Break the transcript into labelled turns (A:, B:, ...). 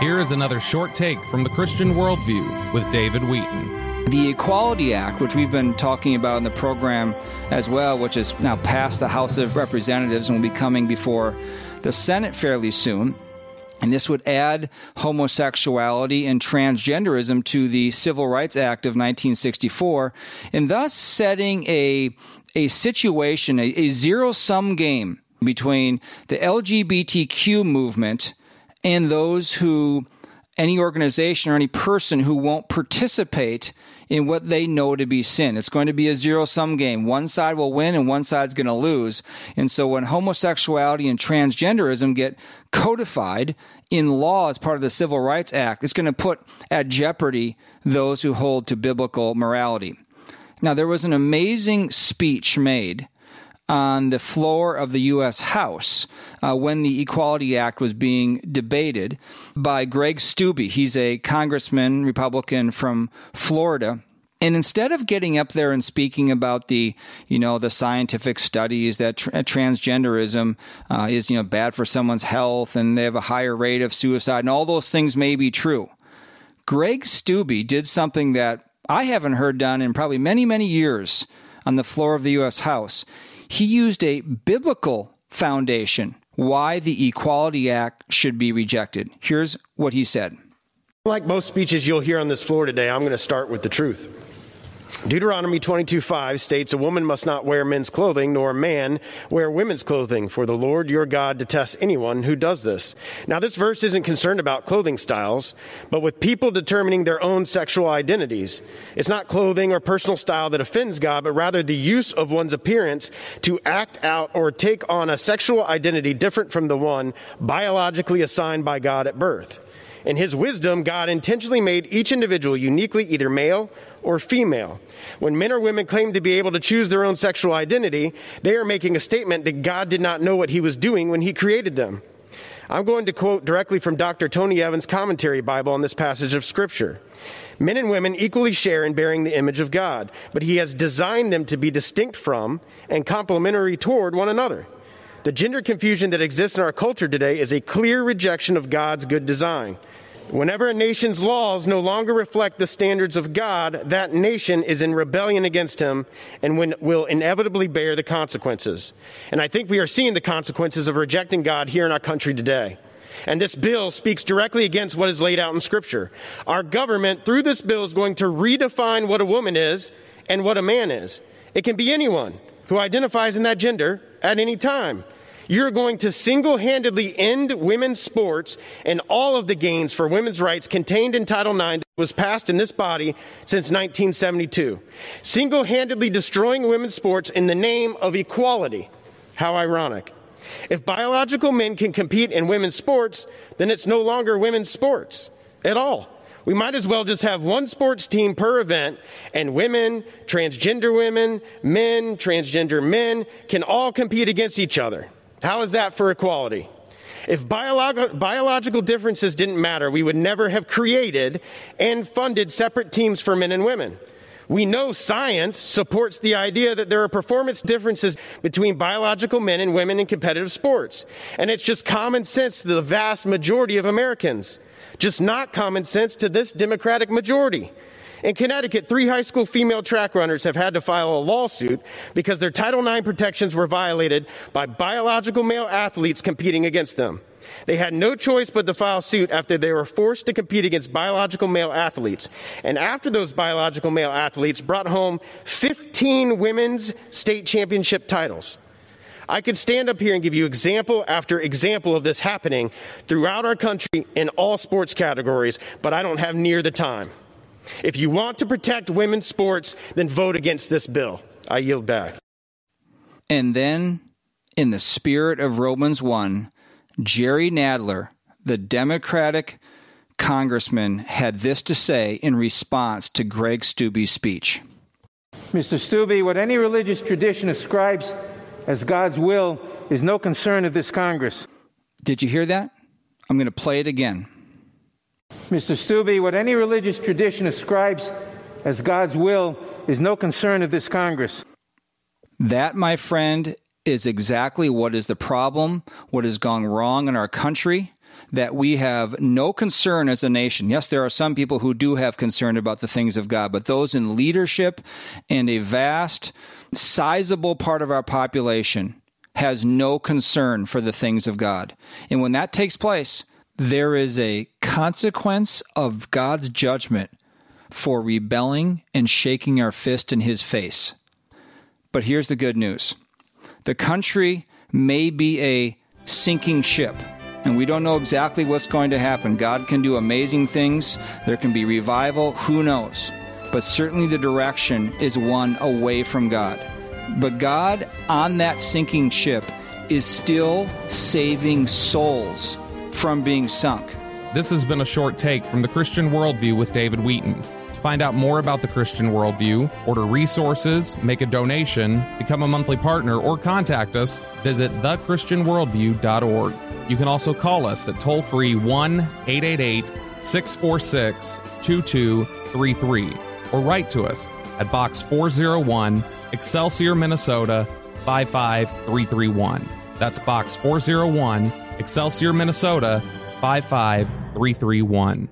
A: Here is another short take from the Christian Worldview with David Wheaton.
B: The Equality Act, which we've been talking about in the program as well, which is now passed the House of Representatives and will be coming before the Senate fairly soon. And this would add homosexuality and transgenderism to the Civil Rights Act of 1964, and thus setting a, a situation, a, a zero sum game between the LGBTQ movement and those who, any organization or any person who won't participate in what they know to be sin. It's going to be a zero sum game. One side will win and one side's going to lose. And so when homosexuality and transgenderism get codified in law as part of the Civil Rights Act, it's going to put at jeopardy those who hold to biblical morality. Now, there was an amazing speech made on the floor of the U.S. House uh, when the Equality Act was being debated by Greg Steube. He's a congressman, Republican from Florida. And instead of getting up there and speaking about the, you know, the scientific studies that tr- transgenderism uh, is, you know, bad for someone's health and they have a higher rate of suicide and all those things may be true, Greg Steube did something that I haven't heard done in probably many, many years on the floor of the U.S. House he used a biblical foundation why the Equality Act should be rejected. Here's what he said.
C: Like most speeches you'll hear on this floor today, I'm going to start with the truth. Deuteronomy 22:5 states a woman must not wear men's clothing nor a man wear women's clothing for the Lord your God detests anyone who does this. Now this verse isn't concerned about clothing styles, but with people determining their own sexual identities. It's not clothing or personal style that offends God, but rather the use of one's appearance to act out or take on a sexual identity different from the one biologically assigned by God at birth. In his wisdom, God intentionally made each individual uniquely either male or female. When men or women claim to be able to choose their own sexual identity, they are making a statement that God did not know what he was doing when he created them. I'm going to quote directly from Dr. Tony Evans' commentary Bible on this passage of Scripture. Men and women equally share in bearing the image of God, but he has designed them to be distinct from and complementary toward one another. The gender confusion that exists in our culture today is a clear rejection of God's good design. Whenever a nation's laws no longer reflect the standards of God, that nation is in rebellion against him and will inevitably bear the consequences. And I think we are seeing the consequences of rejecting God here in our country today. And this bill speaks directly against what is laid out in Scripture. Our government, through this bill, is going to redefine what a woman is and what a man is. It can be anyone who identifies in that gender at any time. You're going to single handedly end women's sports and all of the gains for women's rights contained in Title IX was passed in this body since 1972. Single handedly destroying women's sports in the name of equality. How ironic. If biological men can compete in women's sports, then it's no longer women's sports at all. We might as well just have one sports team per event, and women, transgender women, men, transgender men can all compete against each other. How is that for equality? If biolog- biological differences didn't matter, we would never have created and funded separate teams for men and women. We know science supports the idea that there are performance differences between biological men and women in competitive sports. And it's just common sense to the vast majority of Americans, just not common sense to this Democratic majority. In Connecticut, three high school female track runners have had to file a lawsuit because their Title IX protections were violated by biological male athletes competing against them. They had no choice but to file suit after they were forced to compete against biological male athletes. And after those biological male athletes brought home 15 women's state championship titles. I could stand up here and give you example after example of this happening throughout our country in all sports categories, but I don't have near the time. If you want to protect women's sports, then vote against this bill. I yield back.
B: And then, in the spirit of Romans 1, Jerry Nadler, the Democratic congressman, had this to say in response to Greg Steube's speech.
D: Mr. Steube, what any religious tradition ascribes as God's will is no concern of this Congress.
B: Did you hear that? I'm going to play it again.
D: Mr. Steube, what any religious tradition ascribes as God's will is no concern of this Congress.
B: That, my friend, is exactly what is the problem, what has gone wrong in our country, that we have no concern as a nation. Yes, there are some people who do have concern about the things of God, but those in leadership and a vast, sizable part of our population has no concern for the things of God. And when that takes place, there is a consequence of God's judgment for rebelling and shaking our fist in his face. But here's the good news the country may be a sinking ship, and we don't know exactly what's going to happen. God can do amazing things, there can be revival, who knows? But certainly the direction is one away from God. But God on that sinking ship is still saving souls from being sunk.
A: This has been a short take from the Christian Worldview with David Wheaton. Find out more about the Christian Worldview, order resources, make a donation, become a monthly partner, or contact us, visit thechristianworldview.org. You can also call us at toll free 1 888 646 2233 or write to us at Box 401, Excelsior, Minnesota 55331. That's Box 401, Excelsior, Minnesota 55331.